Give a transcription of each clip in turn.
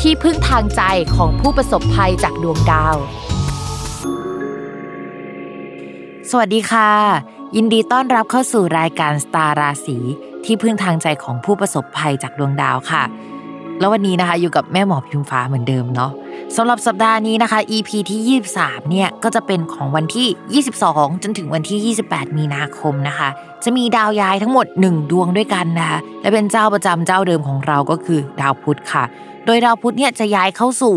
ที่พึ่งทางใจของผู้ประสบภัยจากดวงดาว สวัสดีค่ะ ยินดีต้อนรับเข้าสู่รายการสตาร์ราศีที่พึ่งทางใจของผู้ประสบภัยจากดวงดาวค่ะ แล้ววันนี้นะคะอยู่กับแม่หมอพิมฟ้าเหมือนเดิมเนาะสำหรับสัปดาห์นี้นะคะ EP ที่ 23 เนี่ยก็จะเป็นของวันที่ 22 จนถึงวันที่ 28 มีนาคมนะคะ จะมีดาวย้ายทั้งหมด 1 ดวงด้วยกันนะคะ และเป็นเจ้าประจำเจ้าเดิมของเราก็คือดาวพุธค่ะ โดยดาวพุธเนี่ยจะย้ายเข้าสู่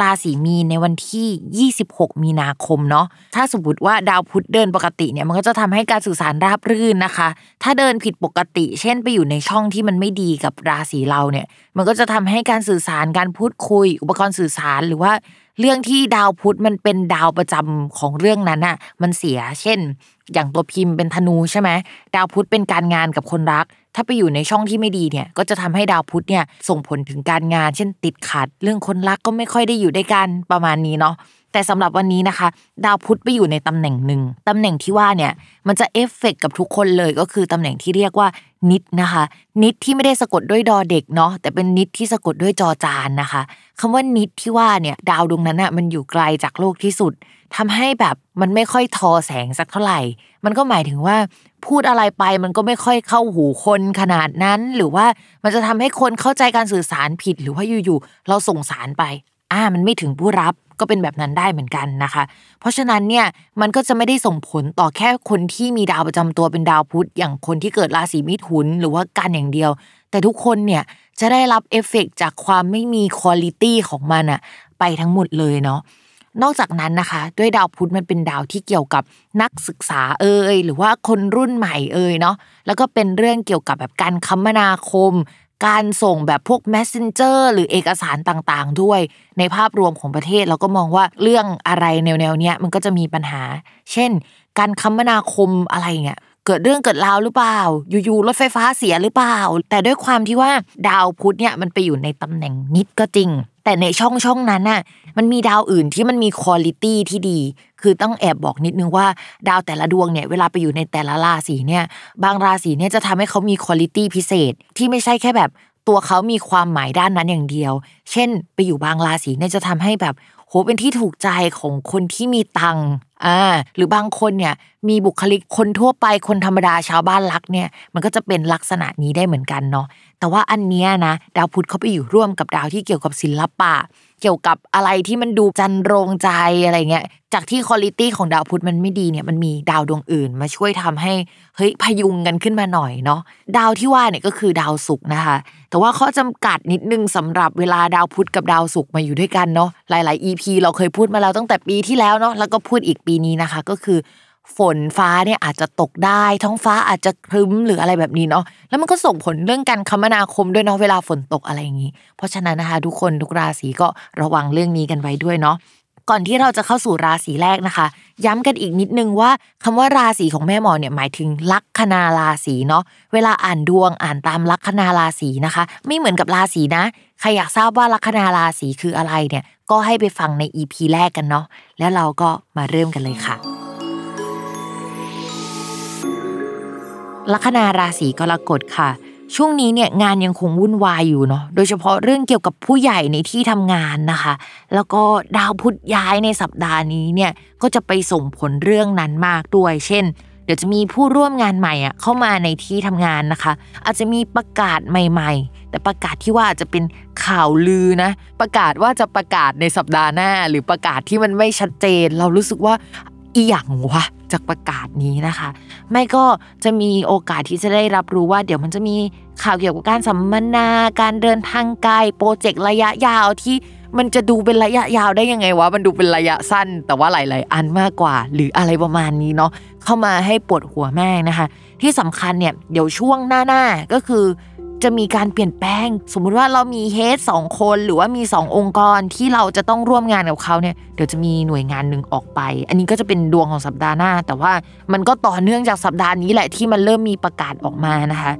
ราศีมีนในวันที่ 26 มีนาคมเนาะ ถ้าสมมติว่าดาวพุธเดินปกติเนี่ยมันก็จะทำให้การสื่อสารราบรื่นนะคะ ถ้าเดินผิดปกติ เช่นไปอยู่ในช่องที่มันไม่ดีกับราศีเราเนี่ย มันก็จะทำให้การสื่อสารการพูดคุย อุปกรณ์สื่อสารหรือว่า เรื่องที่ดาวพุธมันเป็นดาวประจำของเรื่องนั้นอะมันเสีย เช่น อย่างตัวพิมพ์เป็นธนูใช่ไหมดาวพุธเป็นการงานกับคนรัก ถ้าไปอยู่ในช่องที่ไม่ดีเนี่ย ก็จะทำให้ดาวพุธเนี่ยส่งผลถึงการงาน เช่น ติดขัด เรื่องคนรักก็ไม่ค่อยได้อยู่ด้วยกันประมาณนี้เนาะ แต่สำหรับวันนี้นะคะ ดาวพุธไปอยู่ในตำแหน่งหนึ่งตำแหน่งที่ว่าเนี่ยมันจะเอฟเฟกกับทุกคนเลยก็คือตำแหน่งที่เรียกว่านิดนะคะ นิดที่ไม่ได้สะกดด้วยดอเด็กเนาะแต่เป็นนิดที่สะกดด้วยจอจานนะคะคำว่านิดที่ว่าเนี่ยดาวดวงนั้นอะมันอยู่ไกลจากโลกที่สุดทำให้แบบมันไม่ค่อยทอแสงสักเท่าไหร่ มันก็หมายถึงว่าพูดอะไรไปมันก็ไม่ค่อยเข้าหูคนขนาดนั้น หรือว่ามันจะทำให้คนเข้าใจการสื่อสารผิดหรือว่าอยู่ๆเราส่งสารไป อ่ามันไม่ถึงผู้รับก็เป็นแบบนั้นได้เหมือนกันนะคะ เพราะฉะนั้นเนี่ยมันก็จะไม่ได้ส่งผลต่อแค่คนที่มีดาวประจำตัวเป็นดาวพุธอย่างคนที่เกิดราศีมิถุนหรือว่ากันอย่างเดียว แต่ทุกคนเนี่ยจะได้รับเอฟเฟกจากความไม่มีคุณลิตี้ของมันอะไปทั้งหมดเลยเนาะนอกจากนั้นนะคะ ด้วยดาวพุธมันเป็นดาวที่เกี่ยวกับนักศึกษาเอ่ยหรือว่าคนรุ่นใหม่เอ่ยเนาะแล้วก็เป็นเรื่องเกี่ยวกับแบบการคมนาคม การส่งแบบพวก messenger หรือเอกสารต่างๆ ด้วย ในภาพรวมของประเทศเราก็มองว่าเรื่องอะไรแนวๆเนี้ยมันก็จะมีปัญหา เช่น การคมนาคมอะไรเงี้ยเกิดเรื่องเกิดราวหรือเปล่า อยู่ๆรถไฟฟ้าเสียหรือเปล่า แต่ด้วยความที่ว่าดาวพุธเนี่ยมันไปอยู่ในตำแหน่งนิดก็จริง แต่ในช่องช่องนั้นน่ะมันมีดาวอื่นที่มันมีคุณลิตี้ที่ดี คือต้องแอบบอกนิดนึงว่าดาวแต่ละดวงเนี่ยเวลาไปอยู่ในแต่ละราศีเนี่ยบางราศีเนี่ยจะทำให้เขามีคุณลิตี้พิเศษ ที่ไม่ใช่แค่แบบตัวเขามีความหมายด้านนั้นอย่างเดียว เช่น ไปอยู่บางราศีเนี่ยจะทำให้แบบโหเป็นที่ถูกใจของคนที่มีตังค์ อ่าหรือบางคนเนี่ยมีบุคลิกคนทั่วไปคนธรรมดาชาวบ้านรักเนี่ยมันก็จะเป็นลักษณะนี้ได้เหมือนกันเนาะแต่ว่าอันเนี้ยนะดาวพุธเขาไปอยู่ร่วมกับดาวที่เกี่ยวกับศิลปะ เกี่ยวกับอะไรที่มันดูจันโรงใจอะไรเงี้ยจากที่คุณลิตี้ของดาวพุธมันไม่ดีเนี่ยมันมีดาวดวงอื่น มาช่วยทำให้เฮ้ยพยุงกันขึ้นมาหน่อยเนาะดาวที่ว่าเนี่ยก็คือดาวศุกร์นะคะ แต่ว่าข้อจำกัดนิดนึงสำหรับเวลาดาวพุธกับดาวศุกร์มาอยู่ด้วยกันเนาะหลาย ๆ EP เราเคยพูดมาแล้วตั้งแต่ปีที่แล้วเนาะแล้วก็พูดอีกปีนี้นะคะ ก็คือ ฝนฟ้าเนี่ยอาจจะตกได้ ท้องฟ้าอาจจะครึ้มหรืออะไรแบบนี้เนาะแล้วมันก็ส่งผลเรื่องการคมนาคมด้วยเนาะเวลาฝนตกอะไรอย่างนี้ เพราะฉะนั้นนะคะ ทุกคนทุกราศีก็ระวังเรื่องนี้กันไว้ด้วยเนาะก่อนที่เราจะเข้าสู่ราศีแรกนะคะ ย้ำกันอีกนิดนึงว่าคำว่าราศีของแม่หมอเนี่ยหมายถึงลัคนาราศีเนาะเวลาอ่านดวงอ่านตามลัคนาราศีนะคะ ไม่เหมือนกับราศีนะ ใครอยากทราบว่าลัคนาราศีคืออะไรเนี่ย ก็ให้ไปฟังใน EP แรกกันเนาะแล้วเราก็มาเริ่มกันเลยค่ะ ลัคนาราศีกรกฎค่ะ ช่วงนี้เนี่ยงานยังคงวุ่นวายอยู่เนาะโดยเฉพาะเรื่องเกี่ยวกับผู้ใหญ่ในที่ทำงานนะคะ แล้วก็ดาวพุธย้ายในสัปดาห์นี้เนี่ยก็จะไปส่งผลเรื่องนั้นมากด้วย เช่นเดี๋ยวจะมีผู้ร่วมงานใหม่อะเข้ามาในที่ทำงานนะคะ อาจจะมีประกาศใหม่ ๆ แต่ประกาศที่ว่าจะเป็นข่าวลือนะ ประกาศว่าจะประกาศในสัปดาห์หน้า หรือประกาศที่มันไม่ชัดเจน เรารู้สึกว่าอีหยังวะจากประกาศนี้นะคะ ไม่ก็จะมีโอกาสที่จะได้รับรู้ว่าเดี๋ยวมันจะมีข่าวเกี่ยวกับการสัมมนา การเดินทางไกลโปรเจกต์ระยะยาวที่มันจะดูเป็นระยะยาวได้ยังไงวะ มันดูเป็นระยะสั้น แต่ว่าหลาย ๆ อันมากกว่า หรืออะไรประมาณนี้เนาะเข้ามาให้ปวดหัวแม่นะคะ ที่สำคัญเนี่ยเดี๋ยวช่วงหน้า ๆ ก็คือ จะมีการเปลี่ยนแปลง สมมุติว่าเรามีเฮดสองคนหรือว่ามี 2 องค์กรที่เราจะต้องร่วมงานกับเขาเนี่ยเดี๋ยวจะมีหน่วยงานหนึ่งออกไป อันนี้ก็จะเป็นดวงของสัปดาห์หน้า แต่ว่ามันก็ต่อเนื่องจากสัปดาห์นี้แหละที่มันเริ่มมีประกาศออกมานะคะ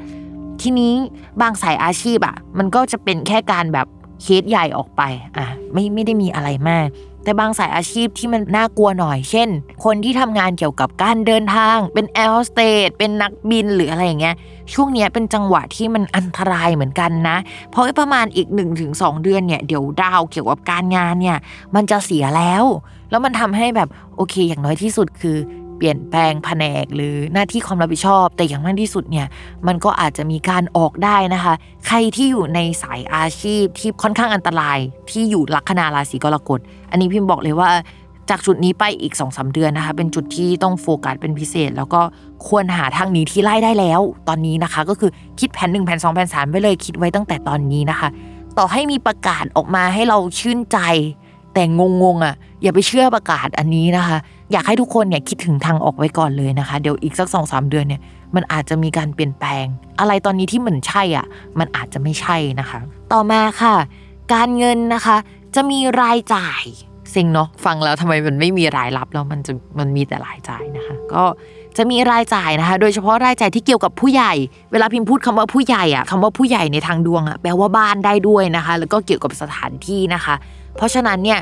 ทีนี้บางสายอาชีพอะมันก็จะเป็นแค่การแบบ เคสใหญ่ออกไปอะไม่ไม่ได้มีอะไรมาก แต่บางสายอาชีพที่มันน่ากลัวหน่อย เช่น คนที่ทำงานเกี่ยวกับการเดินทาง เป็นแอร์โฮสเตสเป็นนักบินหรืออะไรอย่างเงี้ย ช่วงเนี้ยเป็นจังหวะที่มันอันตรายเหมือนกันนะ เพราะประมาณอีก 1-2 เดือนเนี่ยเดี๋ยวดาวเกี่ยวกับการงานเนี่ยมันจะเสียแล้ว แล้วมันทำให้แบบโอเคอย่างน้อยที่สุดคือ เปลี่ยนแปลงแผนกหรือหน้าที่ความรับผิดชอบ แต่อย่างมากที่สุดเนี่ยมันก็อาจจะมีการออกได้นะคะ ใครที่อยู่ในสายอาชีพที่ค่อนข้างอันตรายที่อยู่ลัคนาราศีกรกฎอันนี้พิมพ์บอกเลยว่าจากจุดนี้ไปอีก2อสเดือนนะคะ เป็นจุดที่ต้องโฟกัสเป็นพิเศษ แล้วก็ควรหาทางหนีที่ไล่ได้แล้ว ตอนนี้นะคะ ก็คือคิดแผน1แผน2แผน3ไปเลยคิดไว้ตั้งแต่ตอนนี้นะคะ ต่อให้มีประกาศออกมาให้เราชื่นใจ แต่งงๆอะอย่าไปเชื่อประกาศอันนี้นะคะ อยากให้ทุกคนเนี่ยคิดถึงทางออกไว้ก่อนเลยนะคะ เดี๋ยวอีกสักสองสามเดือนเนี่ยมันอาจจะมีการเปลี่ยนแปลง อะไรตอนนี้ที่เหมือนใช่อะ มันอาจจะไม่ใช่นะคะ ต่อมาค่ะ การเงินนะคะ จะมีรายจ่ายเซ็งเนาะฟังแล้วทำไมมันไม่มีรายรับแล้วมันจะมันมีแต่รายจ่ายนะคะ ก็จะมีรายจ่ายนะคะ โดยเฉพาะรายจ่ายที่เกี่ยวกับผู้ใหญ่ เวลาพิมพ์พูดคำว่าผู้ใหญ่อะคำว่าผู้ใหญ่ในทางดวงอะแปลว่าบ้านได้ด้วยนะคะ แล้วก็เกี่ยวกับสถานที่นะคะ เพราะฉะนั้นเนี่ย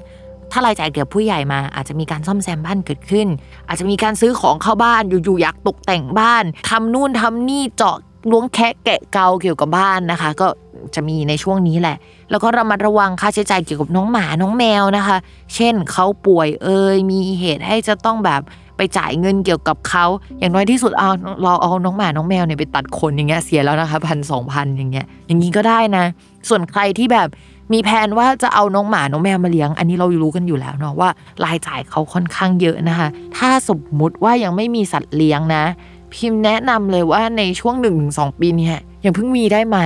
ถ้ารายจ่ายเกี่ยวกับผู้ใหญ่มา อาจจะมีการซ่อมแซมบ้านเกิดขึ้น อาจจะมีการซื้อของเข้าบ้านอยู่ๆอยากตกแต่งบ้านทำนู่นทำนี่เจาะล้วงแคะแกะเกาเกี่ยวกับบ้านนะคะ ก็จะมีในช่วงนี้แหละ แล้วก็ระมัดระวังค่าใช้จ่ายเกี่ยวกับน้องหมาน้องแมวนะคะ เช่นเขาป่วยเอ่ยมีเหตุให้จะต้องแบบไปจ่ายเงินเกี่ยวกับเขาอย่างน้อยที่สุดเอาเราเอาน้องหมาน้องแมวเนี่ยไปตัดขนอย่างเงี้ยเสียแล้วนะคะพันสองพันอย่างเงี้ยอย่างนี้ก็ได้นะ ส่วนใครที่แบบ มีแผนว่าจะเอาน้องหมาน้องแมวมาเลี้ยง อันนี้เรารู้กันอยู่แล้วเนาะว่ารายจ่ายเขาค่อนข้างเยอะนะคะ ถ้าสมมุติว่ายังไม่มีสัตว์เลี้ยงนะ พิมพ์แนะนำเลยว่าในช่วง1นถึงสปีเนี่ยยังเพิ่งมีได้ไหม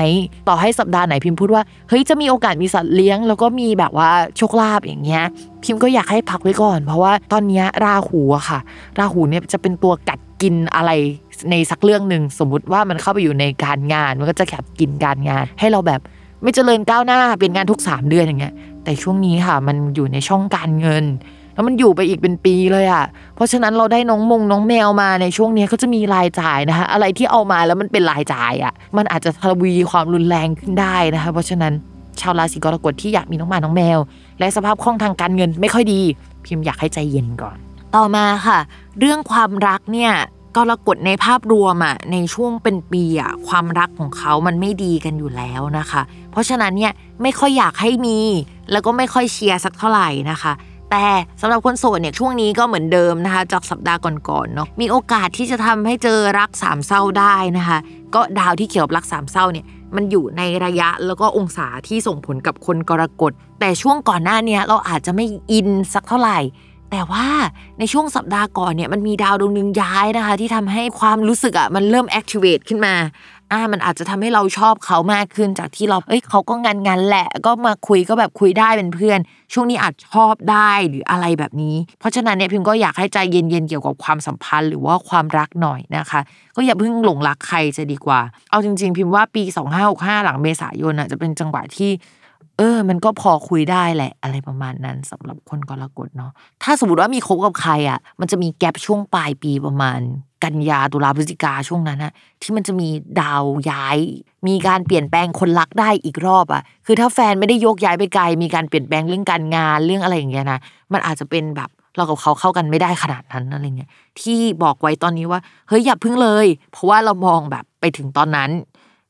ต่อให้สัปดาห์ไหนพิมพ์พูดว่าเฮ้ยจะมีโอกาสมีสัตว์เลี้ยง แล้วก็มีแบบว่าโชคลาภอย่างเงี้ยพิมพ์ก็อยากให้พักไว้ก่อน เพราะว่าตอนนี้ราหูอะค่ะ ราหูเนี่ยจะเป็นตัวกัดกินอะไรในสักเรื่องหนึ่งสมมุติว่ามันเข้าไปอยู่ในการงาน มันก็จะกัดกินการงาน ให้เราแบบ ไม่เจริญก้าวหน้าเป็นงานทุก 3 เดือนอย่างเงี้ย แต่ช่วงนี้ค่ะ มันอยู่ในช่องการเงิน แล้วมันอยู่ไปอีกเป็นปีเลยอะ่ะ เพราะฉะนั้นเราได้น้องมงน้องแมวมาในช่วงนี้ก็จะมีรายจ่ายนะคะอะไรที่เอามาแล้วมันเป็นรายจ่ายอะ่ะ มันอาจจะทวีความรุนแรงขึ้นได้นะคะ เพราะฉะนั้นชาวราศีกรกฎที่อยากมีน้องหมาน้องแมว และสภาพคล่องทางการเงินไม่ค่อยดี พิมพ์อยากให้ใจเย็นก่อน ต่อมาค่ะ เรื่องความรักเนี่ย กรกฎในภาพรวมอะในช่วงเป็นปีอะความรักของเขามันไม่ดีกันอยู่แล้วนะคะ เพราะฉะนั้นเนี่ยไม่ค่อยอยากให้มี แล้วก็ไม่ค่อยเชียร์สักเท่าไหร่นะคะแต่สำหรับคนโสดเนี่ยช่วงนี้ก็เหมือนเดิมนะคะจากสัปดาห์ก่อนๆเนาะมีโอกาสที่จะทำให้เจอรักสามเศร้าได้นะคะ ก็ดาวที่เกี่ยวกับรักสามเศร้าเนี่ยมันอยู่ในระยะแล้วก็องศาที่ส่งผลกับคนกรกฎแต่ช่วงก่อนหน้านี้เราอาจจะไม่อินสักเท่าไหร่ แต่ว่าในช่วงสัปดาห์ก่อนเนี่ยมันมีดาวดวงหนึ่งย้ายนะคะ ที่ทำให้ความรู้สึกอะมันเริ่ม activate ขึ้นมาอ่ามันอาจจะทำให้เราชอบเขามากขึ้นจากที่เราเอ้ยเขาก็งานงานแหละ ก็มาคุยก็แบบคุยได้เป็นเพื่อน ช่วงนี้อาจชอบได้หรืออะไรแบบนี้ เพราะฉะนั้นเนี่ยพิมก็อยากให้ใจเย็นๆเกี่ยวกับความสัมพันธ์หรือว่าความรักหน่อยนะคะ ก็อย่าเพิ่งหลงรักใครจะดีกว่า เอาจริง ๆ พิมพ์ว่าปี 2565 หลังเมษายนอะจะเป็นจังหวะที่ เออ มันก็พอคุยได้แหละ อะไรประมาณนั้นสำหรับคนกรกฎเนาะถ้าสมมติว่ามีคบกับใครอะ มันจะมีแกลบช่วงปลายปีประมาณ กันยาตุลาพฤศจิกาช่วงนั้นนะที่มันจะมีดาวย้าย มีการเปลี่ยนแปลงคนรักได้อีกรอบอะ คือถ้าแฟนไม่ได้ยกย้ายไปไกล มีการเปลี่ยนแปลงเรื่องการงานเรื่องอะไรอย่างเงี้ยนะมันอาจจะเป็นแบบเรากับเขาเข้ากันไม่ได้ขนาดนั้นอะไรเงี้ยที่บอกไว้ตอนนี้ว่าเฮ้ยอย่าพึ่งเลย เพราะว่าเรามองแบบไปถึงตอนนั้น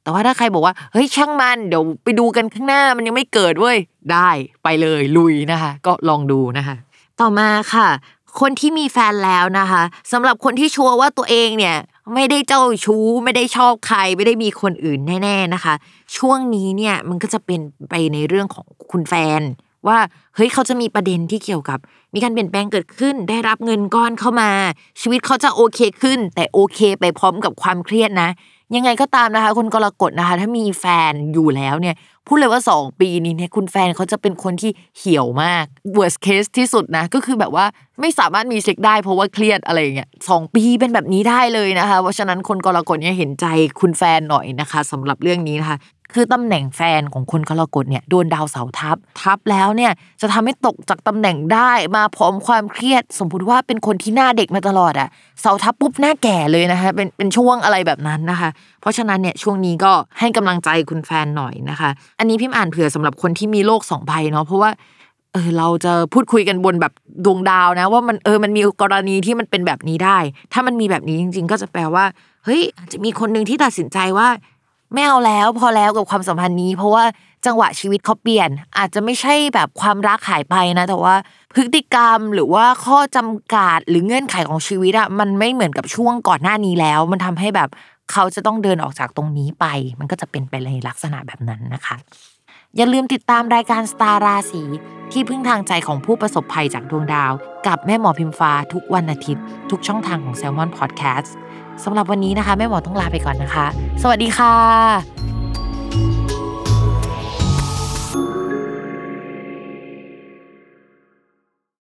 แต่ว่าถ้าใครบอกว่าเฮ้ยช่างมันเดี๋ยวไปดูกันข้างหน้ามันยังไม่เกิดเว้ยได้ไปเลยลุยนะคะ ก็ลองดูนะคะ ต่อมาค่ะ คนที่มีแฟนแล้วนะคะสำหรับคนที่ชัวร์ว่าตัวเองเนี่ยไม่ได้เจ้าชู้ไม่ได้ชอบใครไม่ได้มีคนอื่นแน่ ๆนะคะ ช่วงนี้เนี่ยมันก็จะเป็นไปในเรื่องของคุณแฟน ว่าเฮ้ยเขาจะมีประเด็นที่เกี่ยวกับ มีการเปลี่ยนแปลงเกิดขึ้น ได้รับเงินก้อนเข้ามา ชีวิตเขาจะโอเคขึ้น แต่โอเคไปพร้อมกับความเครียดนะ ยังไงก็ตามนะคะคนกรกฎนะคะ ถ้ามีแฟนอยู่แล้วเนี่ย พูดเลยว่า 2 ปีนี้เนี่ยคุณแฟนเขาจะเป็นคนที่เหี่ยวมาก worst case ที่สุดนะ ก็คือแบบว่าไม่สามารถมีเซ็กได้เพราะว่าเครียดอะไรอย่างเงี้ยสองปีเป็นแบบนี้ได้เลยนะคะ เพราะฉะนั้นคนกรกฎเนี่ยเห็นใจคุณแฟนหน่อยนะคะสำหรับเรื่องนี้นะคะ คือตำแหน่งแฟนของคนกรกฎเนี่ยโดนดาวเสาทับทับแล้วเนี่ยจะทำให้ตกจากตำแหน่งได้มาพร้อมความเครียด สมมติว่าเป็นคนที่หน้าเด็กมาตลอดอะเสาทับปุ๊บหน้าแก่เลยนะคะเป็นเป็นช่วงอะไรแบบนั้นนะคะ เพราะฉะนั้นเนี่ยช่วงนี้ก็ให้กำลังใจคุณแฟนหน่อยนะคะ อันนี้พิมพ์อ่านเผื่อสำหรับคนที่มีโรคสองใบเนาะเพราะว่าเออเราจะพูดคุยกันบนแบบดวงดาวนะ ว่ามันเออมันมีกรณีที่มันเป็นแบบนี้ได้ ถ้ามันมีแบบนี้จริง ๆ ก็จะแปลว่าเฮ้ยอาจจะมีคนหนึ่งที่ตัดสินใจว่า ไม่เอาแล้วพอแล้วกับความสัมพันธ์นี้ เพราะว่าจังหวะชีวิตเขาเปลี่ยน อาจจะไม่ใช่แบบความรักหายไปนะ แต่ว่าพฤติกรรมหรือว่าข้อจำกัดหรือเงื่อนไขของชีวิตอะมันไม่เหมือนกับช่วงก่อนหน้านี้แล้ว มันทำให้แบบเขาจะต้องเดินออกจากตรงนี้ไป มันก็จะเป็นไปในลักษณะแบบนั้นนะคะ อย่าลืมติดตามรายการสตาร์ราศีที่พึ่งทางใจของผู้ประสบภัยจากดวงดาว กับแม่หมอพิมฟ้าทุกวันอาทิตย์ ทุกช่องทางของ s ซ l m o n Podcast สำหรับวันนี้นะคะแม่หมอต้องลาไปก่อนนะคะ สวัสดีค่ะ